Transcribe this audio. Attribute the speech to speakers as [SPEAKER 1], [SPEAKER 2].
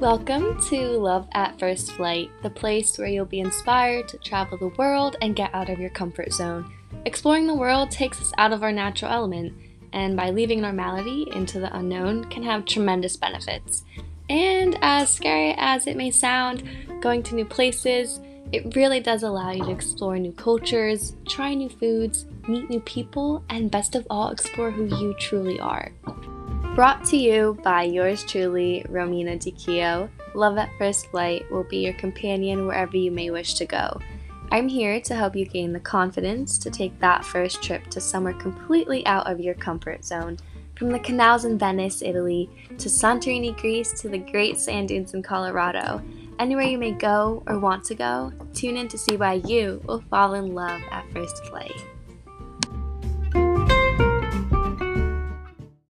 [SPEAKER 1] Welcome to Love at First Flight, the place where you'll be inspired to travel the world and get out of your comfort zone. Exploring the world takes us out of our natural element, and by leaving normality into the unknown can have tremendous benefits. And as scary as it may sound, going to new places, it really does allow you to explore new cultures, try new foods, meet new people, and best of all, explore who you truly are. Brought to you by yours truly, Romina DiCio, Love at First Flight will be your companion wherever you may wish to go. I'm here to help you gain the confidence to take that first trip to somewhere completely out of your comfort zone. From the canals in Venice, Italy, to Santorini, Greece, to the great sand dunes in Colorado. Anywhere you may go or want to go, tune in to see why you will fall in love at first flight.